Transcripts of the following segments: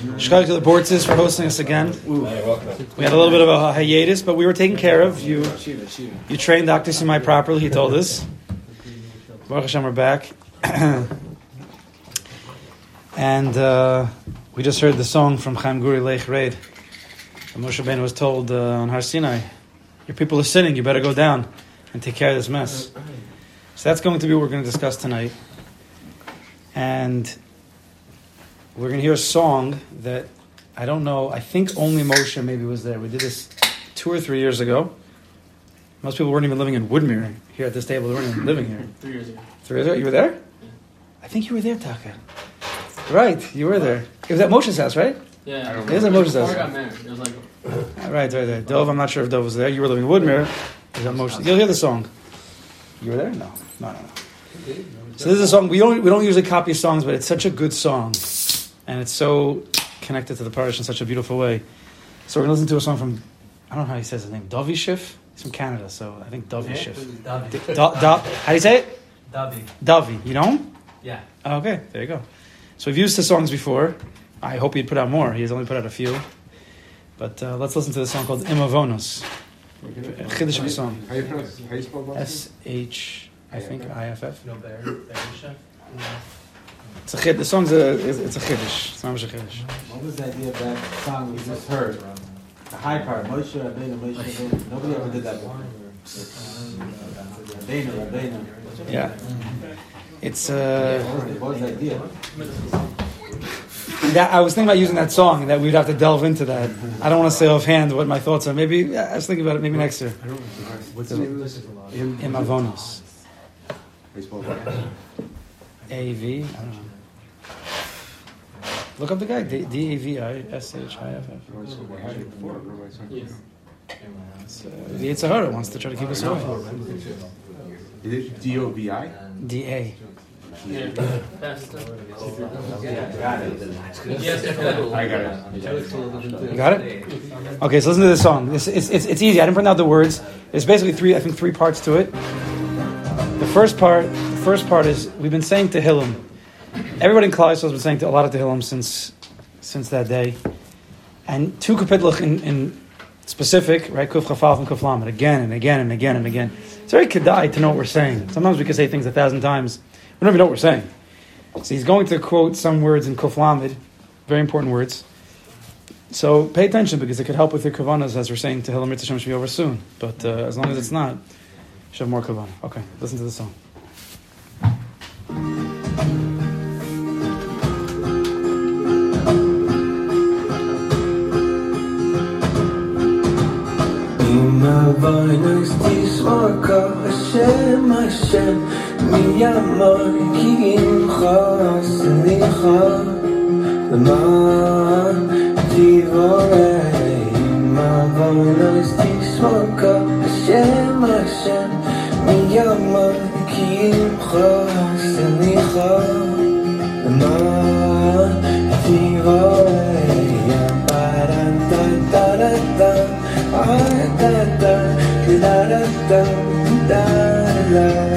Shkach to the Bortzis for hosting us again. We had a little bit of a hiatus, but we were taken care of. You you trained Dr. Sumai properly, he told us. Baruch Hashem, we're back. and uh, we just heard the song from Chaim Guri Lech Raid. Moshe Ben was told uh, on Har Sinai, your people are sinning, you better go down and take care of this mess. So that's going to be what we're going to discuss tonight. And we're going to hear a song that I don't know, I think only Moshe maybe was there. We did this two or three years ago. Most people weren't even living in Woodmere here at this table. They weren't even living here. Three years ago. Three years ago? You were there? I think you were there, Taka. Right, you were there. It was at Moshe's house, right? Yeah. It was at Moshe's house. I got married, it was like Ah, Right, right, right. Dove, I'm not sure if Dove was there. You were living in Woodmere. It was at Moshe. You'll hear the song. You were there? No, no, no, no. So this is a song we don't we don't usually copy songs, but it's such a good song, and it's so connected to the parish in such a beautiful way. So we're gonna listen to a song from I don't know how he says his name, Dovey Shiff. He's from Canada, so I think Dovey Shiff. Davi. Do, do, how do you say it? Davi. Dovey. You know him? Yeah. Oh, okay, there you go. So we've used his songs before. I hope he'd put out more. He has only put out a few. But uh, let's listen to the song called Im Avonos. Chiddush of a song. How you pronounce? How you spell S H, I think I F F. No bear. Bear chef. It's a chid. The song's a it's it's a chiddush. It's not much a chiddush. What was the idea of that song we just heard? The high part, Moshe Rabbeinu, Moshe Rabbeinu. Nobody ever did that before. Rabbeinu, Rabbeinu. Yeah. It's uh. What was the- what was the idea? That, I was thinking about using that song. That we'd have to delve into that. I don't want to say offhand what my thoughts are. Maybe yeah, I was thinking about it. Maybe next year. What's the name of this? Im Avonos. How you spell Boston? A V. I don't know. Look up the guy. D D A V I S H I F F. It's- I had it before, but I saw it. Yes. It's, the Yetzer Hara wants to try to keep us away. Is it D O V I? D A. Yeah. Yes. Yes. I got it. You got it? Okay, so listen to this song. It's, it's, it's, it's easy. I didn't print out the words. There's basically three, I think, three parts to it. The first part, the first part is we've been saying Tehillim. Everybody in Klal Yisrael has been saying a lot of Tehillim since since that day, and two kapitluch in, in specific, right? Kuf Chaf Alef and Kuf Lamed, again and again and again and again. It's very kedai to know what we're saying. Sometimes we can say things a thousand times. We don't even know what we're saying. So he's going to quote some words in Kuf Lamed, very important words. So pay attention because it could help with your kavanas as we're saying to Tehillim Mitzvah should be over soon. But uh, as long as it's not, should have more kavanah. Okay, listen to the song. Imavonos tismaka Hashem Hashem Miyamar ki imcha slicha L'man tivorei Imavonos tismaka Hashem Hashem Miyamar ki imcha slicha L'man tivorei Ba-da-da-da-da-da Close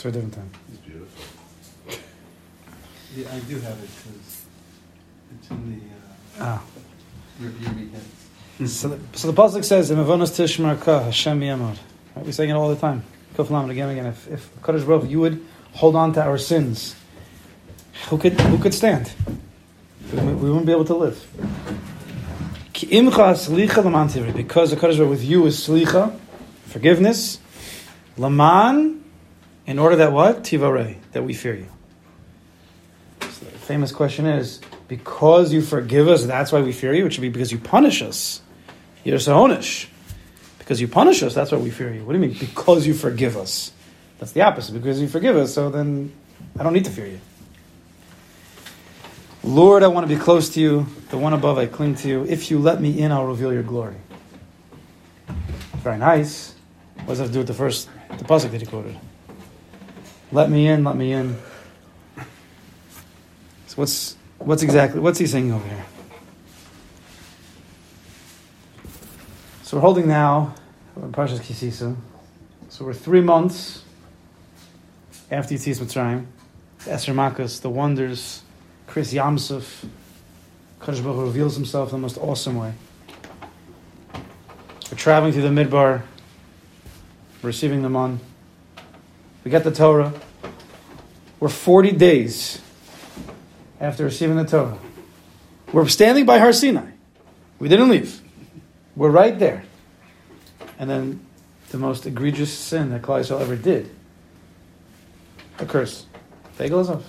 It's for a different time. It's beautiful. Yeah, I do have it because it's in the uh, Ah. review weekend. So the, so the pasuk says, "Imavonos tishmar ka Hashem yamod." Right? We're saying it all the time. Kuf again again. If if Kadosh Baruch you would hold on to our sins, who could who could stand? We, wouldn't- we wouldn't be able to live. Ki imcha slicha laman tivri. Because the Kadosh Baruch with you is slicha, forgiveness, laman, in order that what tivarei that we fear you. So the famous question is, because you forgive us, that's why we fear you. It should be because you punish us. You're sahonish. Because you punish us, that's why we fear you. What do you mean? Because you forgive us. That's the opposite. Because you forgive us, so then I don't need to fear you. Lord, I want to be close to you. The one above, I cling to you. If you let me in, I'll reveal your glory. Very nice. What does that do with the first, the pasuk that he quoted? Let me in, let me in. So what's what's exactly what's he saying over here? So we're holding now Parshas Ki Sisa. So we're three months after Yetzias Mitzrayim, the Eser Makkos, the wonders, Kriyas Yamsuf, Kadosh reveals himself in the most awesome way. We're traveling through the Midbar, receiving the man. We get the Torah. We're 40 days after receiving the Torah. We're standing by Har Sinai. We didn't leave. We're right there. And then the most egregious sin that Yisrael ever did occurs. Tegel Azov.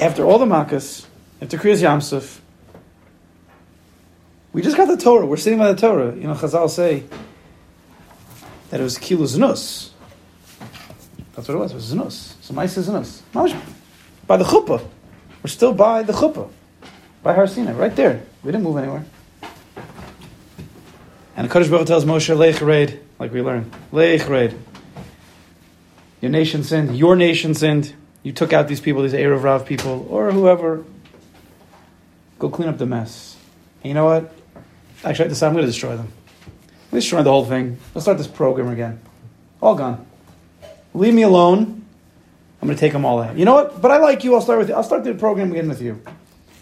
After all the Makkos, after Kriyas Yamsuf, we just got the Torah. We're sitting by the Torah. You know, Chazal say that it was Kilu Znus. That's what it was. It was Znus. So Maisa Znus. By the chuppah. We're still by the chuppah. By Har Sinai, right there. We didn't move anywhere. And the Kaddish Baruch tells Moshe, Leich raid, like we learned. Leich raid. Your nation sinned. Your nation sinned. You took out these people, these Erev Rav people, or whoever. Go clean up the mess. And you know what? Actually, I decided I'm going to destroy them. Let's destroy the whole thing. Let's start this program again. All gone. Leave me alone. I'm going to take them all out. You know what? But I like you. I'll start with you. I'll start the program again with you.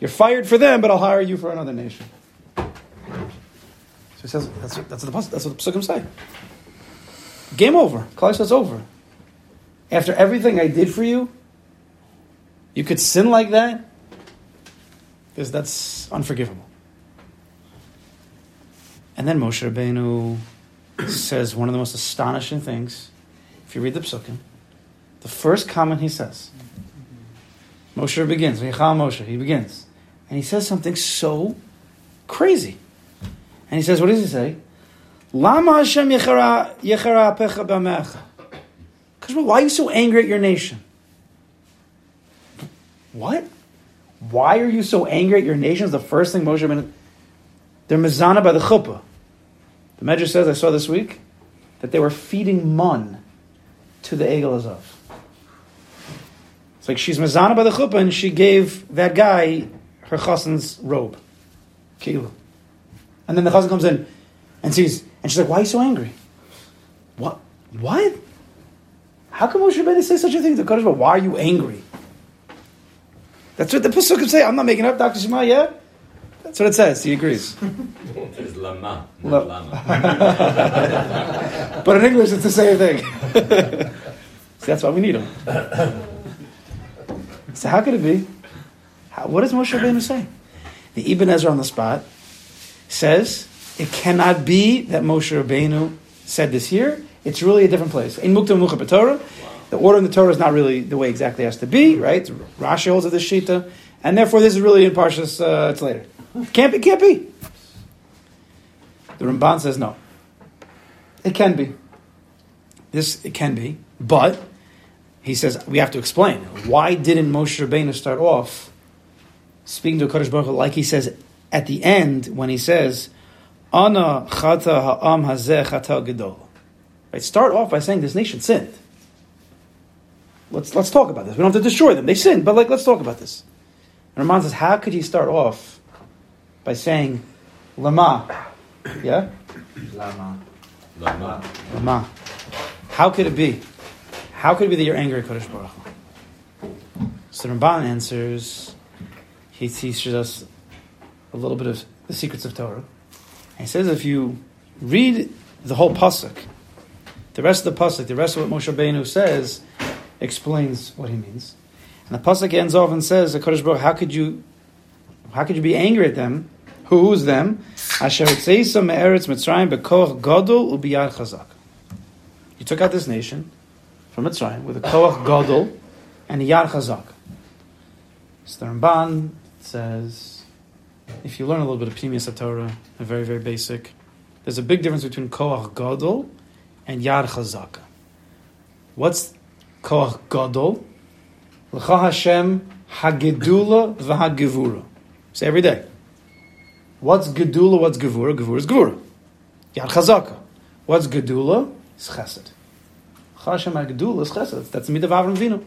You're fired for them, but I'll hire you for another nation. So he says that's what, that's what the that's what the psukim say. Game over. Klal says over. After everything I did for you, you could sin like that. Because that's unforgivable. And then Moshe Rabbeinu says one of the most astonishing things. You read the psukim, the first comment he says, Moshe begins. V'yichal Moshe. He begins, and he says something so crazy. And he says, "What does he say? Lama Hashem yechara apecha b'amecha." Because why are you so angry at your nation? What? Why are you so angry at your nation? Is the first thing Moshe Rabbeinu. They're mizana by the chuppah. The Medrash says I saw this week that they were feeding mun to the Egel Azav. It's like she's mizana by the chuppah and she gave that guy her chassan's robe. Kilu. And then the chassan comes in and sees, and she's like, why are you so angry? What? What? How can Moshe Rabbeinu say such a thing to Baruch Why are you angry? That's what the Pesukim say. I'm not making up, Dr. Shema, yeah? That's what it says. He agrees. It's lama, La- not lama. But in English, it's the same thing. See, that's why we need him. So how could it be? How, what does Moshe Rabbeinu say? The Ibn Ezra on the spot says it cannot be that Moshe Rabbeinu said this here. It's really a different place. In Mukta Mucha B'Torah, the order in the Torah is not really the way exactly it has to be, right? Rashi holds of the Shita, and therefore this is really in Parshas, uh, it's later. Can't be, can't be. The Ramban says no. It can be. This it can be, but he says we have to explain why didn't Moshe Rabbeinu start off speaking to Kadosh Baruch Hu like he says at the end when he says Ana chata ha'am hazeh chata gedol. Right, start off by saying this nation sinned. Let's let's talk about this. We don't have to destroy them; they sinned, but like let's talk about this. And Ramban says, how could he start off by saying lama? Yeah, Lama. Lama. lama. How could it be? how could it be that you're angry at Kodesh Baruch Hu? So the Ramban answers, he teaches us a little bit of the secrets of Torah. And he says if you read the whole pasuk, the rest of the pasuk, the rest of what Moshe Rabbeinu says, explains what he means. And the pasuk ends off and says, "The Kodesh Baruch, how could you, how could you be angry at them? Who, who's them? Asher tzeisa me'eretz Mitzrayim bekoach gadol ubiyad chazak. You took out this nation from Mitzrayim with a koach gadol and a yad chazak. Ramban says, if you learn a little bit of Pnimius Torah, a very very basic, there's a big difference between koach gadol and yad chazaka. What's koach gadol? L'cha Hashem hagedula v'hagevura. Say every day. What's gedula? What's gevura? Gevura is gevura. Yad chazaka. What's gedula? It's chesed. L'cha Hashem hagedula is chesed. That's the mitzvah of Avraham Avinu.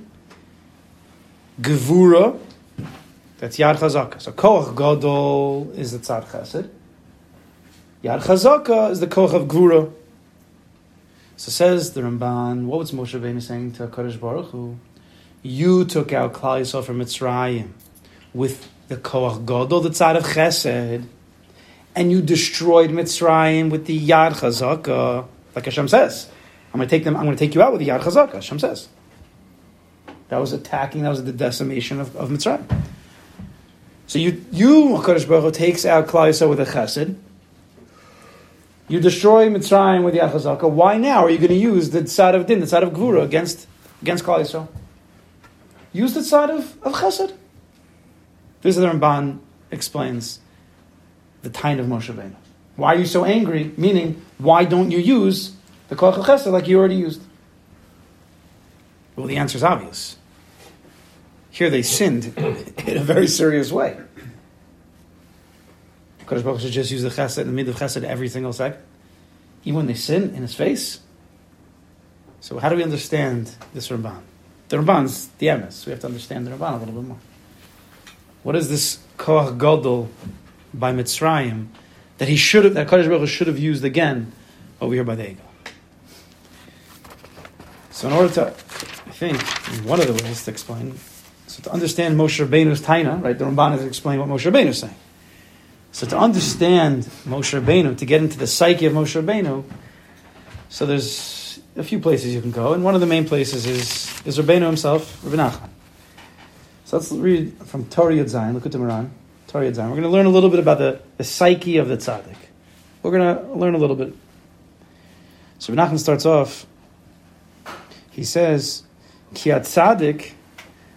Gevura. That's yad chazaka. So koach gadol is the tzad chesed. Yad chazaka is the koach of gevura. So says the Ramban, what was Moshe Rabbeinu saying to Kadosh Baruch Hu? You took out Klal Yisrael from Mitzrayim with the Koach Gadol, the side of Chesed, and you destroyed Mitzrayim with the Yad Chazaka, uh, like Hashem says. I'm going to take them. I'm going to take you out with the Yad Chazaka. Hashem says. That was attacking. That was the decimation of, of Mitzrayim. So you, you Kadosh Baruch Hu takes out Klal Yisrael with a Chesed. You destroy Mitzrayim with Yad Chazaka. Why now are you going to use the side of Din, the side of Gvura against against Klal Yisrael? Use the side of, of Chesed. This is the Ramban explains the time of Moshe Rabbeinu. Why are you so angry? Meaning, why don't you use the Koach of Chesed like you already used? Well, the answer is obvious. Here they sinned in a very serious way. Kodesh Baruch should just use the Chesed, the mid of Chesed every single second, even when they sin in his face. So, how do we understand this Ramban? The Ramban's the emes. We have to understand the Ramban a little bit more. What is this Koach Gadol by Mitzrayim that he should have, that Kodesh Baruch Hu should have used again over here by the Ego? So, in order to, I think, one of the ways to explain, so to understand Moshe Rabbeinu's Taina, right? The Ramban is explaining what Moshe Rabbeinu is saying. So, to understand Moshe Rabbeinu, to get into the psyche of Moshe Rabbeinu, so there's a few places you can go, and one of the main places is is Rabbeinu himself, Rabbi Nachman. So let's read from Torah Yud Zayin, Likutei Moharan, We're going to learn a little bit about the, the psyche of the tzaddik. We're going to learn a little bit. So Nachman starts off, he says, Ki tzaddik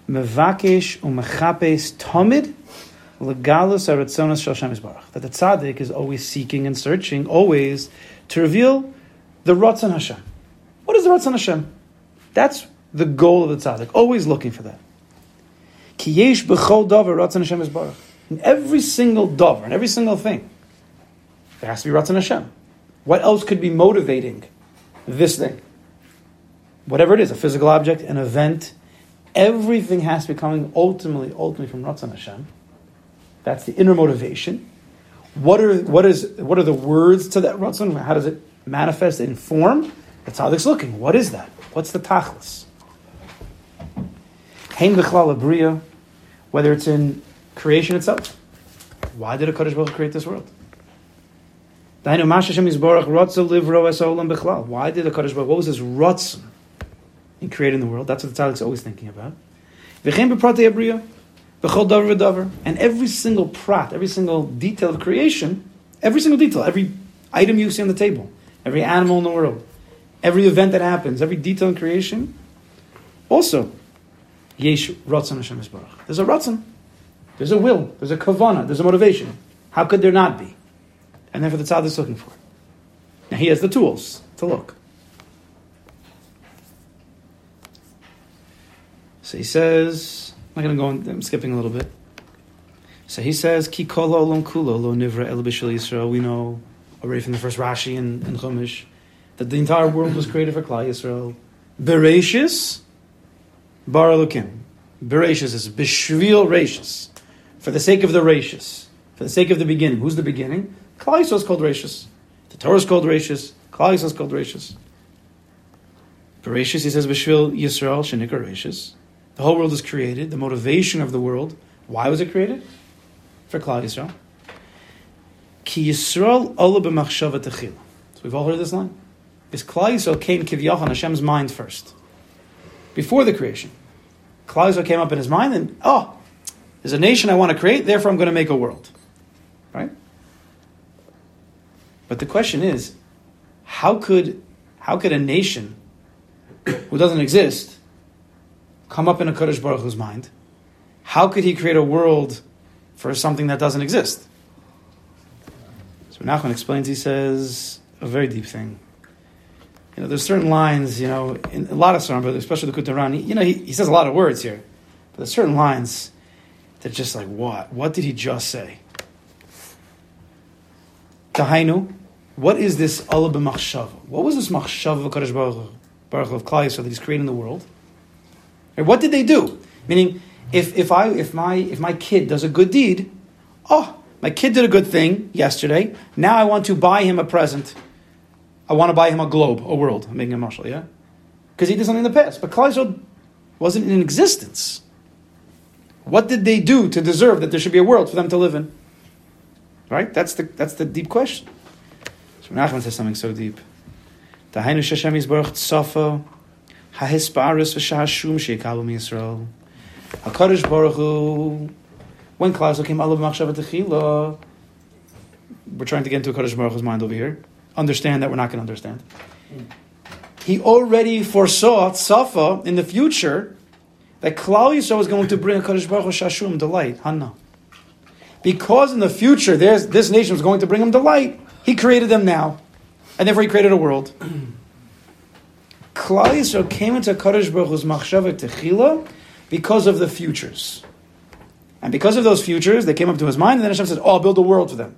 mevakesh umechapes tomid legalus aratzonas shel Yisbarach. That the tzaddik is always seeking and searching, always to reveal the Ratzon Hashem. What is the Ratzon Hashem? That's the goal of the tzaddik, always looking for that. Ki yesh b'chol davar Ratzon Hashem Yisbarach. In every single davar, in every single thing, there has to be Ratzon Hashem. What else could be motivating this thing? Whatever it is, a physical object, an event, everything has to be coming ultimately, ultimately from Ratzon Hashem. That's the inner motivation. What are what is what are the words to that Ratzon? How does it manifest in form? The tzaddik's looking. What is that? What's the tachlis? Hein whether it's in creation itself. Why did a Kodesh Baruch create this world? Why did the Kodesh Baruch what was his Rotzen in creating the world? That's what the tzaddik's always thinking about. And every single prat, every single detail of creation, every single detail, every item you see on the table, every animal in the world, every event that happens, every detail in creation, also, yesh ratzon Hashem Yisborach. There's a ratzon, there's a will, there's a kavana, there's a motivation. How could there not be? And therefore the tzad is looking for it. Now he has the tools to look. So he says, I'm not going to go on, I'm skipping a little bit. So he says, Ki kol kulo lo nivra el b'shel Yisrael. We know already from the first Rashi in, in Chumash that the entire world was created for Klal Yisrael. Bereshis, bar elokim. Bereshis is b'shvil rashis. For the sake of the rashis. For the sake of the beginning. Who's the beginning? Klal is called rashis. The Torah is called rashis. Klal is called rashis. Bereshis, he says, B'shvil Yisrael shenikar Bereshis. The whole world is created. The motivation of the world. Why was it created? For Klal Yisrael. Ki Yisrael ola b'machshava techila. So we've all heard this line. Because Klal Yisrael came kivyach on Hashem's mind first. Before the creation. Klal Yisrael came up in his mind and, oh, there's a nation I want to create, therefore I'm going to make a world. Right? But the question is, how could, how could a nation who doesn't exist come up in a Kaddish Baruch Hu's mind? How could he create a world for something that doesn't exist? So Nachman explains, he says, a very deep thing. You know, there's certain lines, you know, in a lot of Psalm, but especially the Kutarani, you know, he, he says a lot of words here, but there's certain lines that just like, what? What did he just say? Tahainu, what is this Allah b'machshava? What was this machshava of Baruch Baruch of Klal Yisrael that he's creating the world? And what did they do? Meaning, if, if, I, if, my, if my kid does a good deed, oh, my kid did a good thing yesterday, now I want to buy him a present. I want to buy him a globe, a world. I'm making a marshal, yeah? Because he did something in the past. But Yisrael wasn't in existence. What did they do to deserve that there should be a world for them to live in? Right? That's the, that's the deep question. So Nachman says something so deep. Dahainu Shashem Sheikalu Yisrael HaKadosh Baruch Hu when Yisrael came Alav Machshav Techila we're trying to get into a Kadosh Baruch Hu's mind over here. Understand that we're not going to understand. He already foresaw Tsafa in the future that Klal Yisrael was going to bring a Kadosh Baruch Hu Shashum delight, Hanna. Because in the future this nation was going to bring him delight, he created them now, and therefore he created a world. Klal Yisrael came into Kadosh Baruch Hu's Techila because of the futures. And because of those futures, they came up to his mind, and then Hashem said, Oh, I'll build a world for them.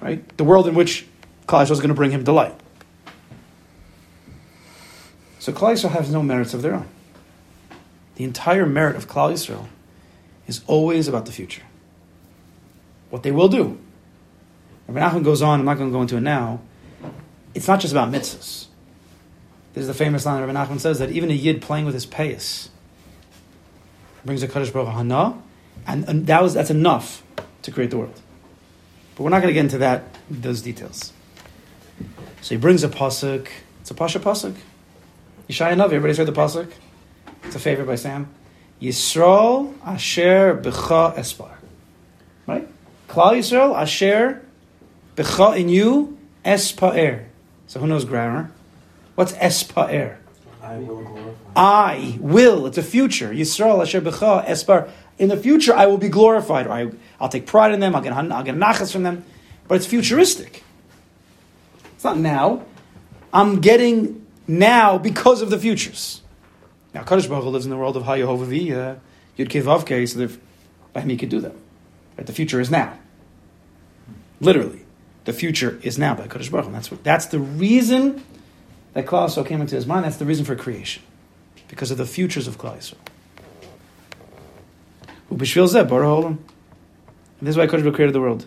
Right? The world in which Klal Yisrael is going to bring him delight. So Klal Yisrael has no merits of their own. The entire merit of Klal Yisrael is always about the future. What they will do. Rabbi Nachman goes on, I'm not going to go into it now. It's not just about mitzvahs. There's the famous line Rabbi Nachman says that even a yid playing with his payas brings a Kaddish Baruch Hana, and, and that was, that's enough to create the world. But we're not going to get into that, those details. So he brings a pasuk. It's a pasha pasuk. Yeshaya Navi. Everybody's heard the pasuk. It's a favorite by Sam. Yisrael asher b'cha espar. Right? Klal Yisrael asher b'cha in you espaer. So who knows grammar? What's espaer? I will glorify. I will. It's a future. Yisrael asher b'cha espar. In the future, I will be glorified. Or I, I'll take pride in them. I'll get I'll get nachas from them. But it's futuristic. It's not now. I'm getting now because of the futures. Now, Kaddish Baruch Hu lives in the world of Hayehovavi, uh, Yud Kei Vav Kei, so that by him he could do that. Right? The future is now. Literally. The future is now by Kaddish Baruch Hu. That's, that's the reason that Klal Yisrael came into his mind. That's the reason for creation. Because of the futures of Klal Yisrael. Ubishvil Bara Olam. And this is why Kaddish Baruch created the world.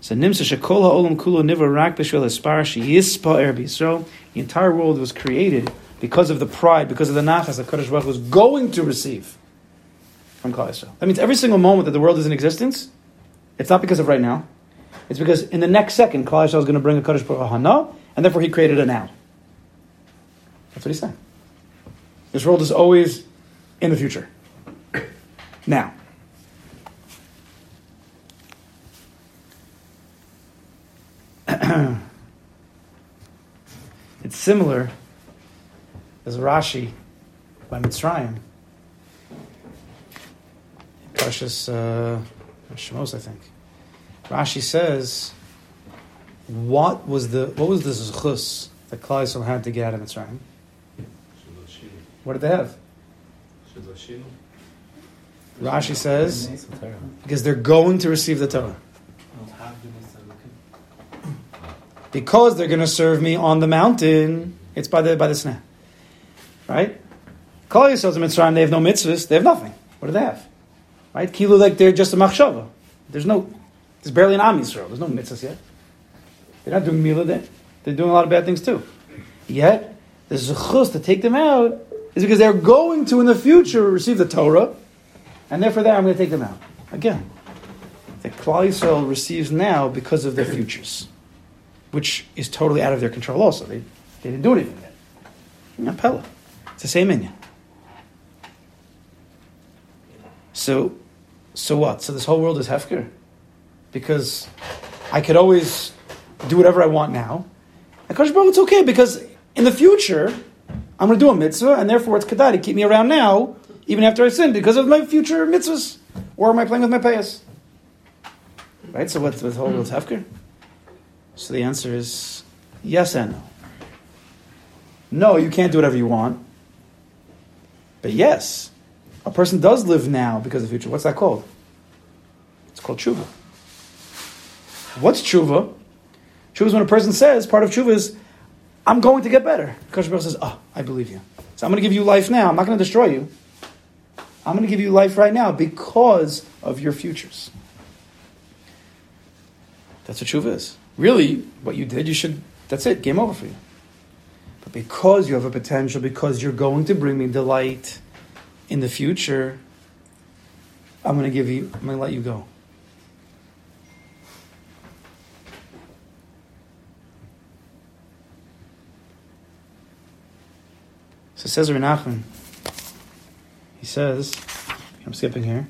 So Nimsa Shekol HaOlam Kulo Nivar Rak B'Shvil Espar Sheyispa Er B'Yisrael. The entire world was created because of the pride, because of the nachas that Kaddish Baruch was going to receive from Klal Yisrael. That means every single moment that the world is in existence, it's not because of right now. It's because in the next second, Klal Yisrael is going to bring a Kaddish Baruch Hana, and therefore he created a now. That's what he's saying. This world is always in the future. Now. it's similar as Rashi by Mitzrayim. Precious uh, Shemos, I think. Rashi says, "What was the what was the zechus that Klal had to get out of Mitzrayim? What did they have?" Rashi says, "Because they're going to receive the Torah." Because they're going to serve me on the mountain. It's by the by the sneh, right? Klal Yisrael's in Mitzrayim. They have no mitzvahs. They have nothing. What do they have? Right? Kilu like they're just a machshava. There's no. There's barely an Am Yisrael. There's no mitzvahs yet. They're not doing milah. They're, they're doing a lot of bad things too. Yet the zechus to take them out is because they're going to in the future receive the Torah, and therefore there I'm going to take them out. Again, the Klal Yisrael receives now because of their futures, which is totally out of their control also. They, they didn't do anything yet. Not Pella. The same Inyan. So, so what? So this whole world is Hefker? Because I could always do whatever I want now. And Baruch, it's okay because in the future, I'm going to do a mitzvah, and therefore it's kedai to keep me around now, even after I sin, because of my future mitzvahs. Or am I playing with my payas? Right? So what's the whole world's hefker? So the answer is yes and no. No, you can't do whatever you want. But yes, a person does live now because of the future. What's that called? It's called tshuva. What's tshuva? Tshuva is when a person says, part of tshuva is, I'm going to get better. Kosh Baruch says, oh, I believe you. So I'm going to give you life now. I'm not going to destroy you. I'm going to give you life right now because of your futures. That's what tshuva is. Really, what you did, you should, that's it, game over for you. But because you have a potential, because you're going to bring me delight in the future, I'm going to give you, I'm going to let you go. So says Renachman, he says, I'm skipping here.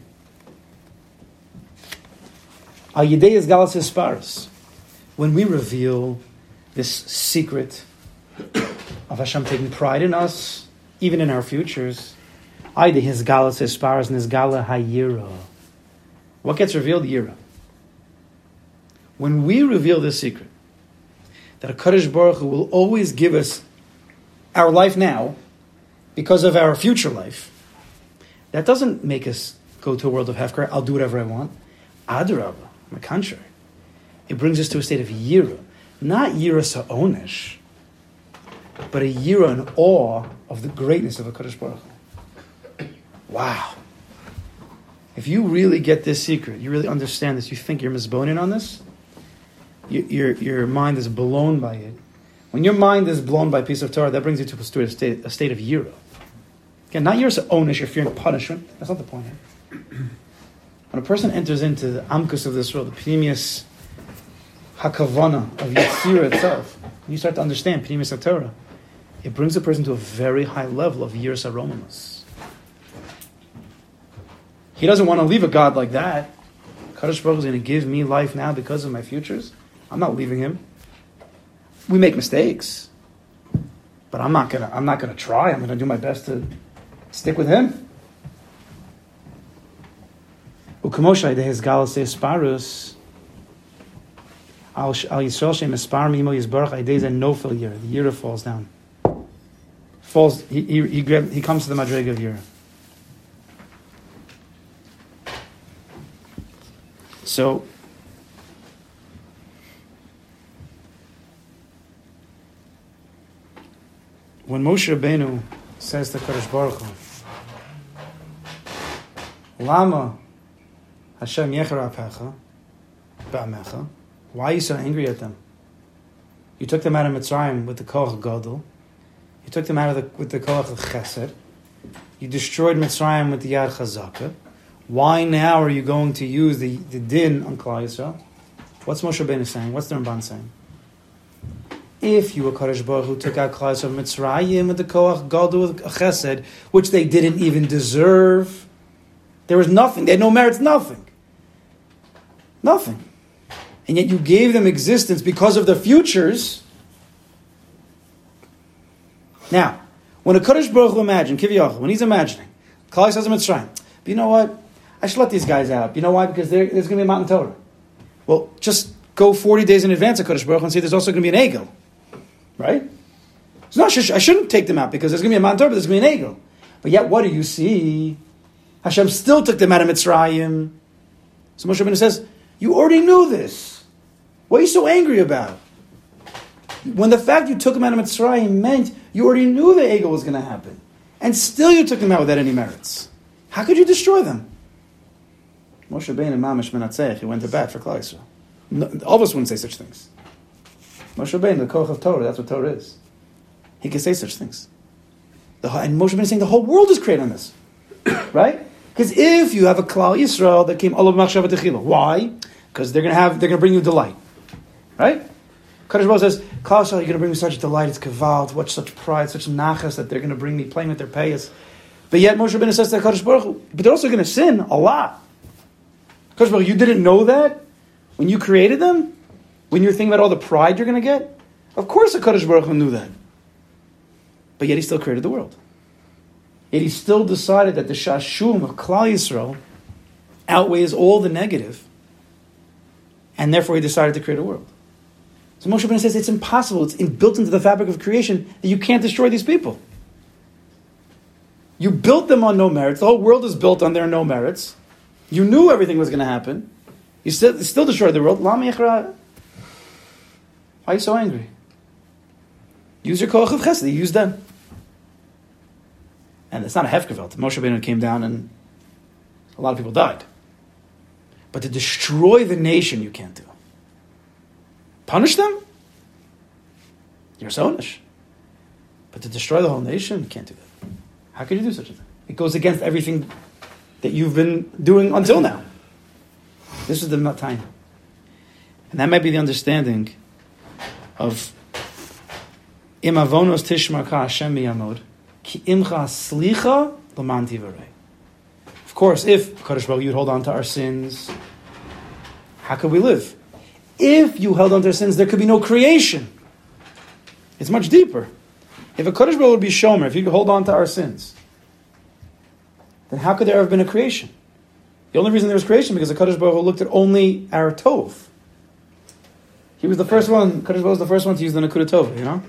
Al Yidei is Galas Hisparis. When we reveal this secret of Hashem taking pride in us, even in our futures, Aide his Galas Hisparis and his Gala Hayira. What gets revealed? Yira. When we reveal this secret, that a Kaddish Baruch Hu will always give us our life now because of our future life, that doesn't make us go to a world of Hefker. I'll do whatever I want. Adarabah, on the contrary. It brings us to a state of Yira. Not Yira Sa'onish, but a Yira and awe of the greatness of a Kaddish Baruch. Wow. If you really get this secret, you really understand this, you think you're misboning on this, you, your, your mind is blown by it. When your mind is blown by a piece of Torah, that brings you to a state, a state of Yira. Again, not yours to ownish, you're fearing punishment. That's not the point here. When a person enters into the amkus of this world, the pnimius hakavana of Yetzirah itself, you start to understand pnimius Torah, it brings a person to a very high level of yiras aromamus. He doesn't want to leave a God like that. Kaddish Baruch is going to give me life now because of my futures. I'm not leaving him. We make mistakes, but I'm not gonna. I'm not gonna try. I'm gonna do my best to stick with him. The year falls down. Falls. He he he, he comes to the madrega of. So. When Moshe Rabbeinu says to Kadosh Baruch Hu, Lama Hashem Yecher Apecha Ba'amecha, why are you so angry at them? You took them out of Mitzrayim with the Koach Gadol. You took them out of the, with the Koach of Chesed. You destroyed Mitzrayim with the Yad Chazaka. Why now are you going to use the, the din on Klal Yisrael? What's Moshe Rabbeinu saying? What's the Ramban saying? If you were Kadosh Baruch who took out Klal of Mitzrayim with the Koach Gadol with Chesed, which they didn't even deserve, there was nothing. They had no merits, nothing. Nothing. And yet you gave them existence because of their futures. Now, when a Kadosh Baruch Hu imagine, Kiviyach, when he's imagining, Klal says in Mitzrayim, but you know what? I should let these guys out. You know why? Because there's going to be a mountain Torah. Well, just go 40 days in advance of Kodesh Baruch and say there's also going to be an eagle. Right? It's not, I shouldn't take them out because there's going to be a mountain Torah, but there's going to be an Egel. But yet, what do you see? Hashem still took them out of Mitzrayim. So Moshe Rabbeinu says, you already knew this. What are you so angry about? When the fact you took them out of Mitzrayim meant you already knew the Egel was going to happen. And still you took them out without any merits. How could you destroy them? Moshe Rabbeinu Mamish Menatzech, he went to bat for Klal Yisrael. No, all of us wouldn't say such things. Moshe Rabbeinu, the Koch of Torah, that's what Torah is. he can say such things. The, and Moshe Rabbeinu is saying the whole world is created on this, right? Because if you have a Klal Yisrael that came all of Machshav Techila, why? Because they're gonna have they're gonna bring you delight, right? Kadosh Baruch says, Klal you're gonna bring me such delight, it's kavalt, what such pride, such nachas that they're gonna bring me playing with their payas. But yet Moshe Rabbeinu says to Kadosh Baruch but they're also gonna sin a lot. Kadosh Baruch you didn't know that when you created them, when you're thinking about all the pride you're gonna get. Of course, the Kadosh Baruch knew that. But yet he still created the world. Yet he still decided that the shashum of Klal Yisrael outweighs all the negative, and therefore he decided to create a world. So Moshe Rabbeinu says it's impossible. It's in, built into the fabric of creation that you can't destroy these people. You built them on no merits. The whole world is built on their no merits. You knew everything was going to happen. You still, still destroyed the world. Why are you so angry? Use your koach of chesed. Use them. And it's not a hefkevelt. Moshe Rabbeinu came down and a lot of people died. But to destroy the nation, you can't do. Punish them? You're sonish. But to destroy the whole nation, you can't do that. How could you do such a thing? It goes against everything that you've been doing until now. This is the time. And that might be the understanding of Im avonos tishmar ka Hashem miyamod, ki imcha slicha tivarei. Of course, if Kadosh Baruch you'd hold on to our sins, how could we live? If you held on to sins, there could be no creation. It's much deeper. If a Baruch would be shomer, if you could hold on to our sins, then how could there have been a creation? The only reason there was creation because the Kadosh Baruch looked at only our tov. He was the first one. Baruch was the first one to use the Nakuda Tov. You know,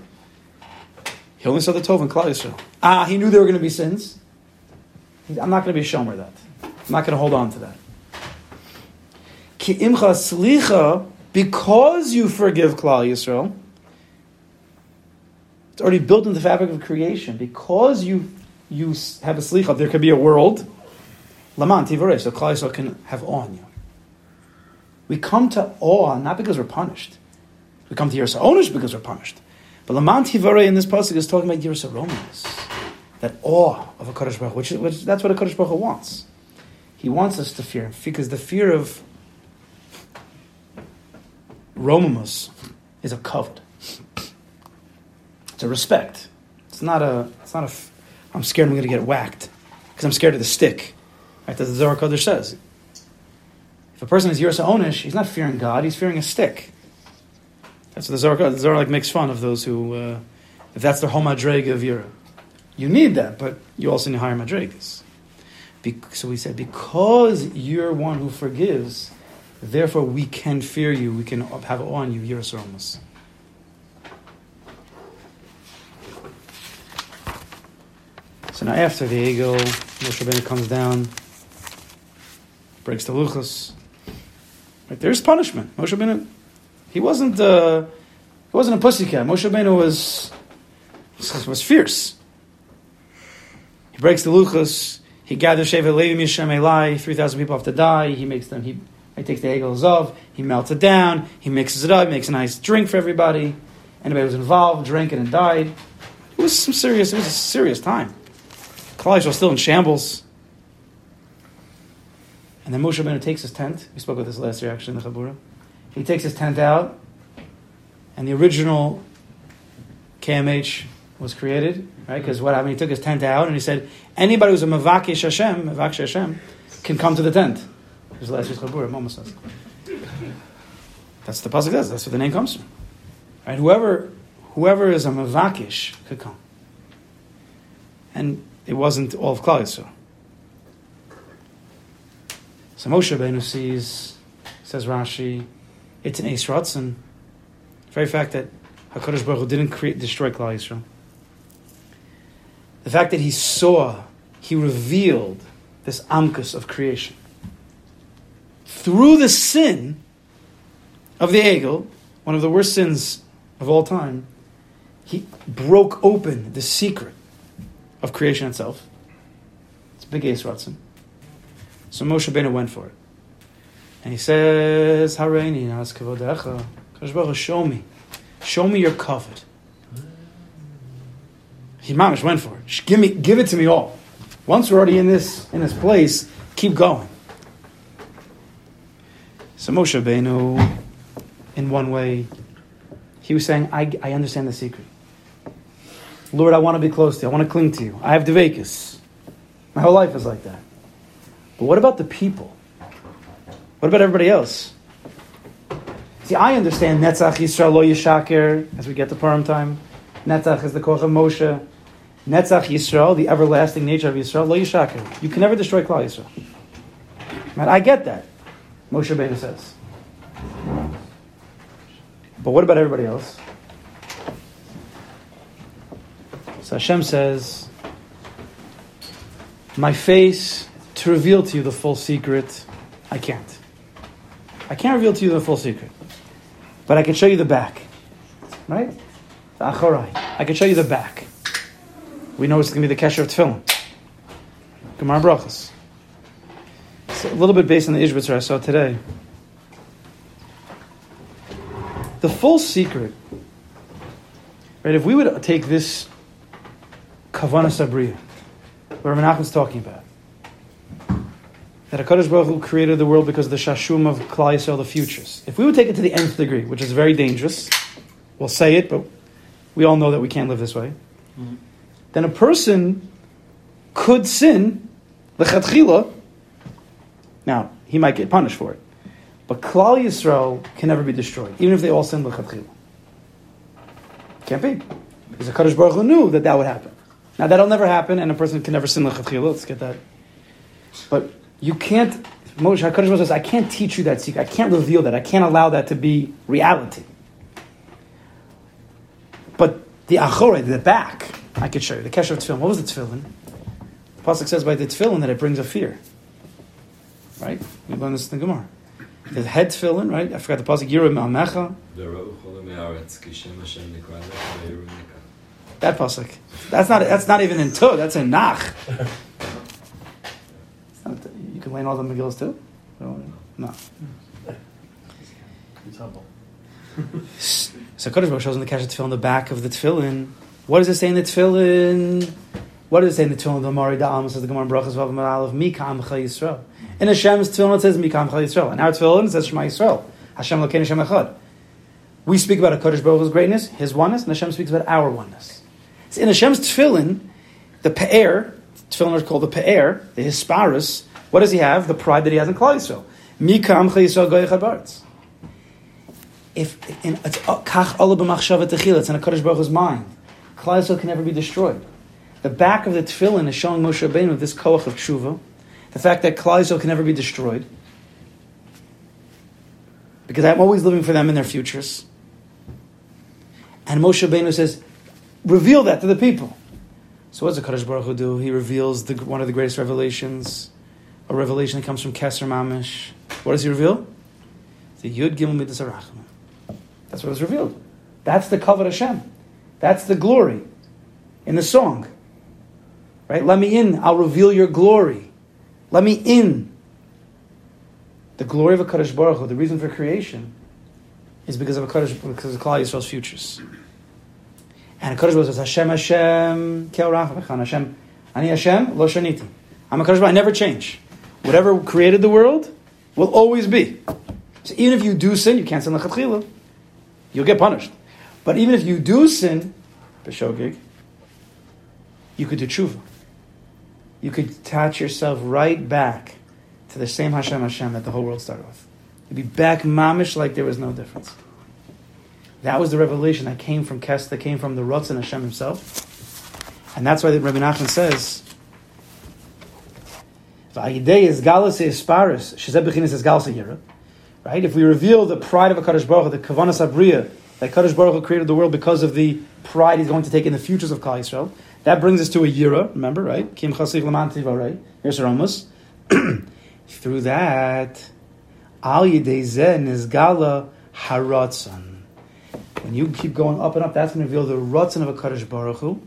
he only saw the tov in Klal Yisrael. Ah, he knew there were going to be sins. I'm not going to be shomer that. I'm not going to hold on to that. Ki imcha slicha, because you forgive Klal Yisrael, it's already built into the fabric of creation. Because you you have a slicha, there could be a world. Laman tivarei, so Klal Yisrael can have awe on you. We come to awe not because we're punished. We come to Yersa Onish because we're punished. But Laman tivarei in this pasuk is talking about Yersa Romanis. That awe of a Kadosh Baruch which, which that's what a Kadosh Baruch wants. He wants us to fear him because the fear of Romamus is a covet. It's a respect. It's not a. It's not a. I'm scared I'm going to get whacked because I'm scared of the stick. Right? That the Zohar Kodesh says. If a person is Yersa Onish, he's not fearing God. He's fearing a stick. That's what the Zohar. The Zohar like makes fun of those who, uh, if that's their whole madrega of Yira. You need that, but you also need higher madregas. Be- so we said, because you're one who forgives, therefore we can fear you. We can have awe on you, Yersa Romas. So now after the ego, Moshe Rabbeinu comes down, breaks the luchas. Right, there's punishment. Moshe Rabbeinu, he wasn't, uh, he wasn't a pussycat. Moshe Rabbeinu was, was fierce. He breaks the luchas. He gathers Sheva Levi Mishem. Three thousand people have to die. He makes them. He, he takes the egel zov. He melts it down. He mixes it up. Makes a nice drink for everybody. Anybody who was involved drank it and died. It was some serious. It was a serious time. Klal was still in shambles. And then Moshe Rabbeinu takes his tent. We spoke about this last year, actually, in the Chabura. He takes his tent out, and the original KMH was created, right? Because what happened? He took his tent out, and he said, anybody who's a Mavakish Hashem, Mavakish Hashem, can come to the tent. That's the pasuk says. That's where the name comes from. Right? Whoever, whoever is a Mavakish could come. And it wasn't all of Klal Yisrael. So Moshe Rabbeinu sees, says Rashi, it's an Eis Ratzon. The very fact that HaKadosh Baruch Hu didn't create, destroy Klal Yisrael. The fact that he saw, he revealed this Amkus of creation. Through the sin of the Egel, one of the worst sins of all time, he broke open the secret of creation itself. It's big Eis Ratzon. So Moshe Rabbeinu went for it. And he says, Hareini nas kavodecha. Show me. Show me your covet. He mamish went for it. Give me, give it to me all. Once we're already in this in this place, keep going. So Moshe Benu, in one way, he was saying, I, I understand the secret. Lord, I want to be close to you. I want to cling to you. I have Devekis. My whole life is like that. But what about the people? What about everybody else? See, I understand Netzach Yisrael lo Yishaker as we get to Purim time. Netzach is the Koch of Moshe. Netzach Yisrael, the everlasting nature of Yisrael, lo Yishaker. You can never destroy Klal Yisrael. Right? I get that. Moshe Benu says. But what about everybody else? So Hashem says, My face to reveal to you the full secret, I can't. I can't reveal to you the full secret. But I can show you the back. Right? The acharai. I can show you the back. We know it's going to be the kesher of tefillin. Gemara brachas. It's a little bit based on the Ishbitzer I saw today. The full secret, right? If we would take this kavana sabriya, where Menachem's talking about, that HaKadosh Baruch Hu created the world because of the shashum of Klal Yisrael, the futures. If we would take it to the nth degree, which is very dangerous, we'll say it, but we all know that we can't live this way, mm-hmm. then a person could sin, lechatchila, now, he might get punished for it. But Klal Yisrael can never be destroyed, even if they all sin lechatchila. Can't be. Because the Kadosh Baruch Hu knew that that would happen. Now, that'll never happen, and a person can never sin lechatchila. Let's get that. But you can't, Moshe HaKadosh Baruch says, I can't teach you that secret. I can't reveal that. I can't allow that to be reality. But the achore, the back, I could show you. The kesher of tefillin. What was the tefillin? The Pasuk says by the tefillin that it brings a fear. Right? We learned this in the Gemara. The head tefillin, right? I forgot the pasuk. Yirim Almecha. That pasuk. That's not. That's not even in Tu. That's in Nach. Not- you can learn all the Megillas too. No. It's humble. So Kodesh Baruch shows in the Kesher Tefillin the back of the Tefillin. What does it say in the Tefillin? What does it say in the Tefillin? The Mari Da'am says the Gemara Brachas Vav Mal of Mikam Chai Yisrael. In Hashem's Tefillin it says Mikam Chai Yisrael. In our Tefillin it says Shema Yisrael. Hashem Lokein Hashem Echad. We speak about a Kodesh Baruch Hu's greatness, His oneness, and Hashem speaks about our oneness. So in Hashem's Tefillin, the Pe'er, the Tefillin are called the Pe'er, the Hisparus, what does he have? The pride that he has in Klal Yisrael. Mikam Chai Yisrael Goy Echad Baretz if in, it's uh, kach olah b'machshava techila, it's in a Kadosh Baruch Hu's mind. Klal Yisrael can never be destroyed. The back of the tefillin is showing Moshe Rabbeinu this koach of tshuva, the fact that Klal Yisrael can never be destroyed, because I'm always living for them in their futures. And Moshe Rabbeinu says, reveal that to the people. So what does the Kadosh Baruch Hu do? He reveals the, one of the greatest revelations, a revelation that comes from Keser Mamish. What does he reveal? The Yud Gimel Midas. That's what was revealed. That's the Kavod Hashem. That's the glory in the song. Right? Let me in. I'll reveal your glory. Let me in. The glory of a Kadosh Baruch Hu, the reason for creation, is because of a Kadosh, because of Klal Yisrael's futures. And a Kadosh Baruch says, Hashem, Hashem, Kel Rachmechan, Hashem, Ani Hashem, Lo Shaniti. I'm a Kadosh Baruch I never change. Whatever created the world will always be. So even if you do sin, you can't sin lechatchila. You'll get punished. But even if you do sin, b'shogig, you could do tshuva. You could attach yourself right back to the same Hashem Hashem that the whole world started with. You'd be back mamish like there was no difference. That was the revelation that came from Kes, that came from the Rutz and Hashem himself. And that's why the Rabbi Nachman says. Right? If we reveal the pride of a Kaddish Baruch the Kavanas Abriya, that Kaddish Baruch created the world because of the pride he's going to take in the futures of Klal Yisrael, that brings us to a Yira, remember, right? Kim Chasik Laman Tiva, right? Here's Ramos. Through that, Al Yidei Zeh Nizgala Haratzon. When you keep going up and up, that's going to reveal the Ratzon of a Kaddish Baruch Hu,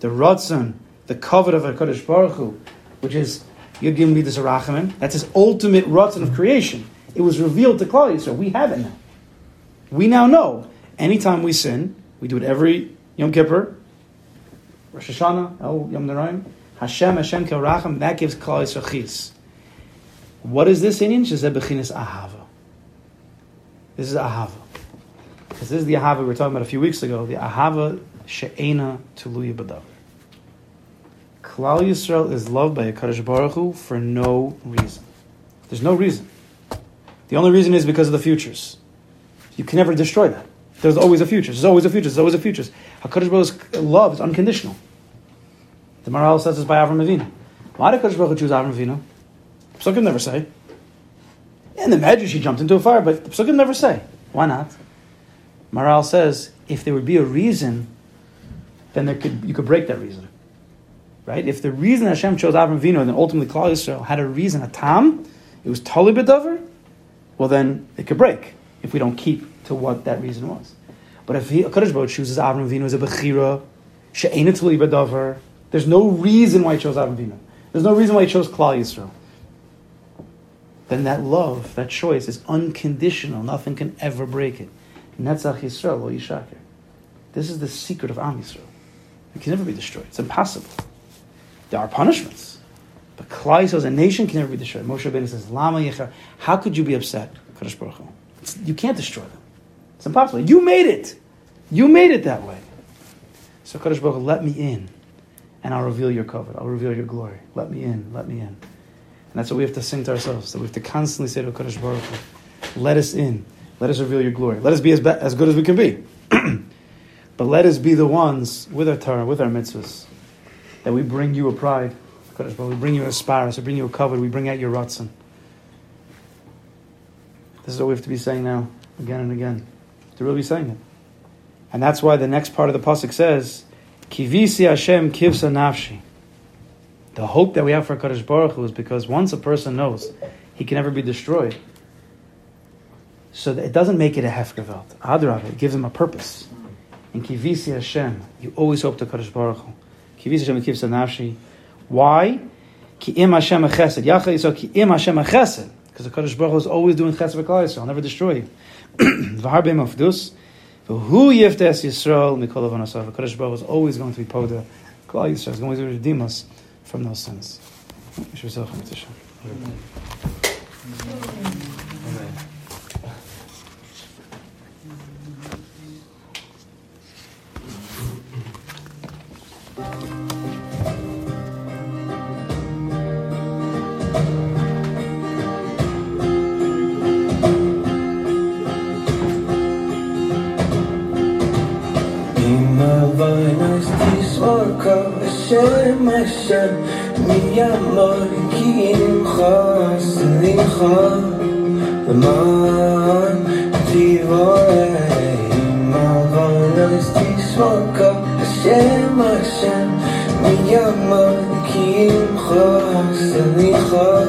the Ratzon, the covet of a Kaddish Baruch Hu, which is you Yud Gim Midas Arachamin. That's his ultimate Ratzon of creation. It was revealed to Klal Yisrael. We have it now. We now know. Anytime we sin, we do it every Yom Kippur. Rosh Hashanah, El Yom Naraim, Hashem, Hashem Kel Racham, that gives Klal Yisrael chis. What is this Indian? Shezeh Bechinas Ahava. This is Ahava. Because this is the Ahava we were talking about a few weeks ago, the Ahava She'ena Tuluya Badav. Klal Yisrael is loved by a Kadosh Baruch Hu for no reason. There's no reason. The only reason is because of the futures. You can never destroy that. There's always a future. There's always a future. There's always a future. HaKadosh Baruch love is unconditional. The Maharal says this by Avram Avinu. Why did HaKadosh Baruch choose Avram Avinu? Psukim never say. In the Medrash, he jumped into a fire, but the Psukim never say. Why not? Maharal says, if there would be a reason, then there could you could break that reason. Right? If the reason Hashem chose Avram Avinu and then ultimately Klal Yisrael had a reason, a tam, it was totally bedover, well then it could break if we don't keep to what that reason was. But if he, Kaddish Baruch chooses Avram Avinu as a Bechira, she'enit bedover, there's no reason why he chose Avram Avinu. There's no reason why he chose Klal Yisrael. Then that love, that choice is unconditional. Nothing can ever break it. Netzach Yisrael lo yishaker. This is the secret of Am Yisrael. It can never be destroyed. It's impossible. There are punishments. But Klal Yisrael as a nation can never be destroyed. Moshe Rabbeinu says, Lama Yecha. How could you be upset, Baruch Hu? You can't destroy them. It's impossible. You made it. You made it that way. So Kadosh Baruch let me in, and I'll reveal your covenant. I'll reveal your glory. Let me in. Let me in. And that's what we have to sing to ourselves. That we have to constantly say to Kadosh Baruch let us in. Let us reveal your glory. Let us be as, be- as good as we can be. but let us be the ones with our Torah, with our mitzvahs, that we bring you a pride. Kadosh Baruch we bring you a aspirus, we bring you a covet, we bring out your ratzon. This is what we have to be saying now, again and again. To really be saying it. And that's why the next part of the pasuk says, "Kivisi Hashem kivsa nafshi." The hope that we have for Kadosh Baruch Hu is because once a person knows he can never be destroyed, so it doesn't make it a hefgevelt. Adrav, it gives him a purpose. In Kivisi Hashem, you always hope to Kadosh Baruch Hu. Kivisi Hashem kivsa nafshi. Why? Ki im Hashem a chesed. Yachal ki im Hashem a chesed. Because the Kadosh Baruch Hu is always doing chesed Klal Yisrael. I'll never destroy you. V'harbe mafdus. Who yiftes Yisrael mikol avonasav. The Kadosh Baruch is always going to be poda. Klal Yisrael is going to redeem us from those sins. Yishur Dice mi amor, ¿quién has dicho? Man, divorei, magonas dismoka, Hashem, Hashem, mi amor, ¿quién has dicho?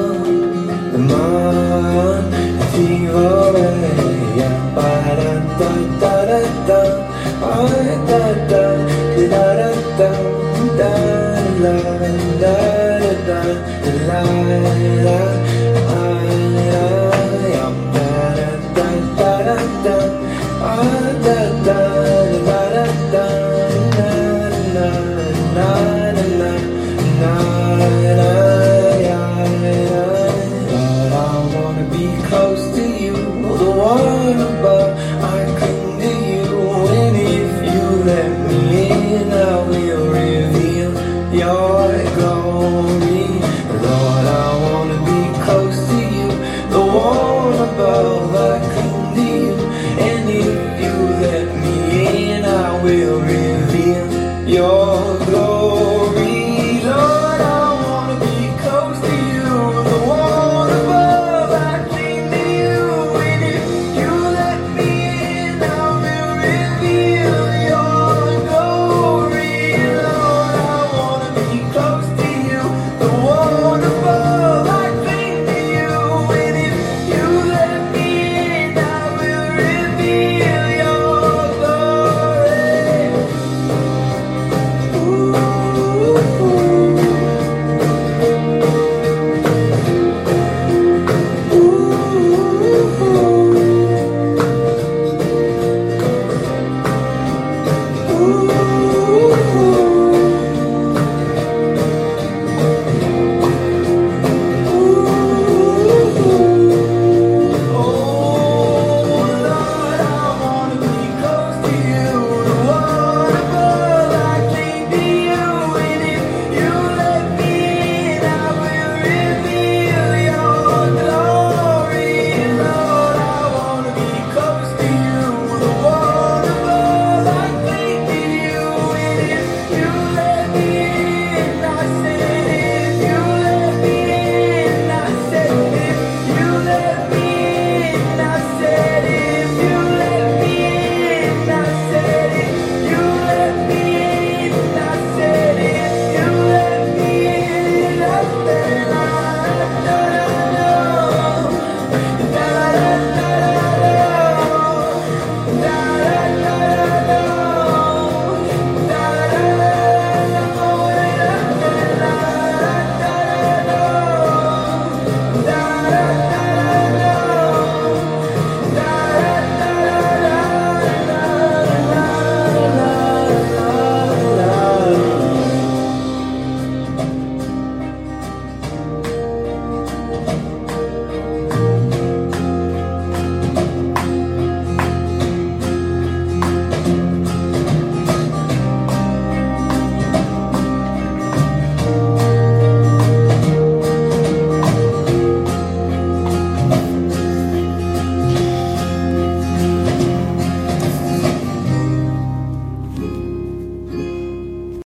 soul.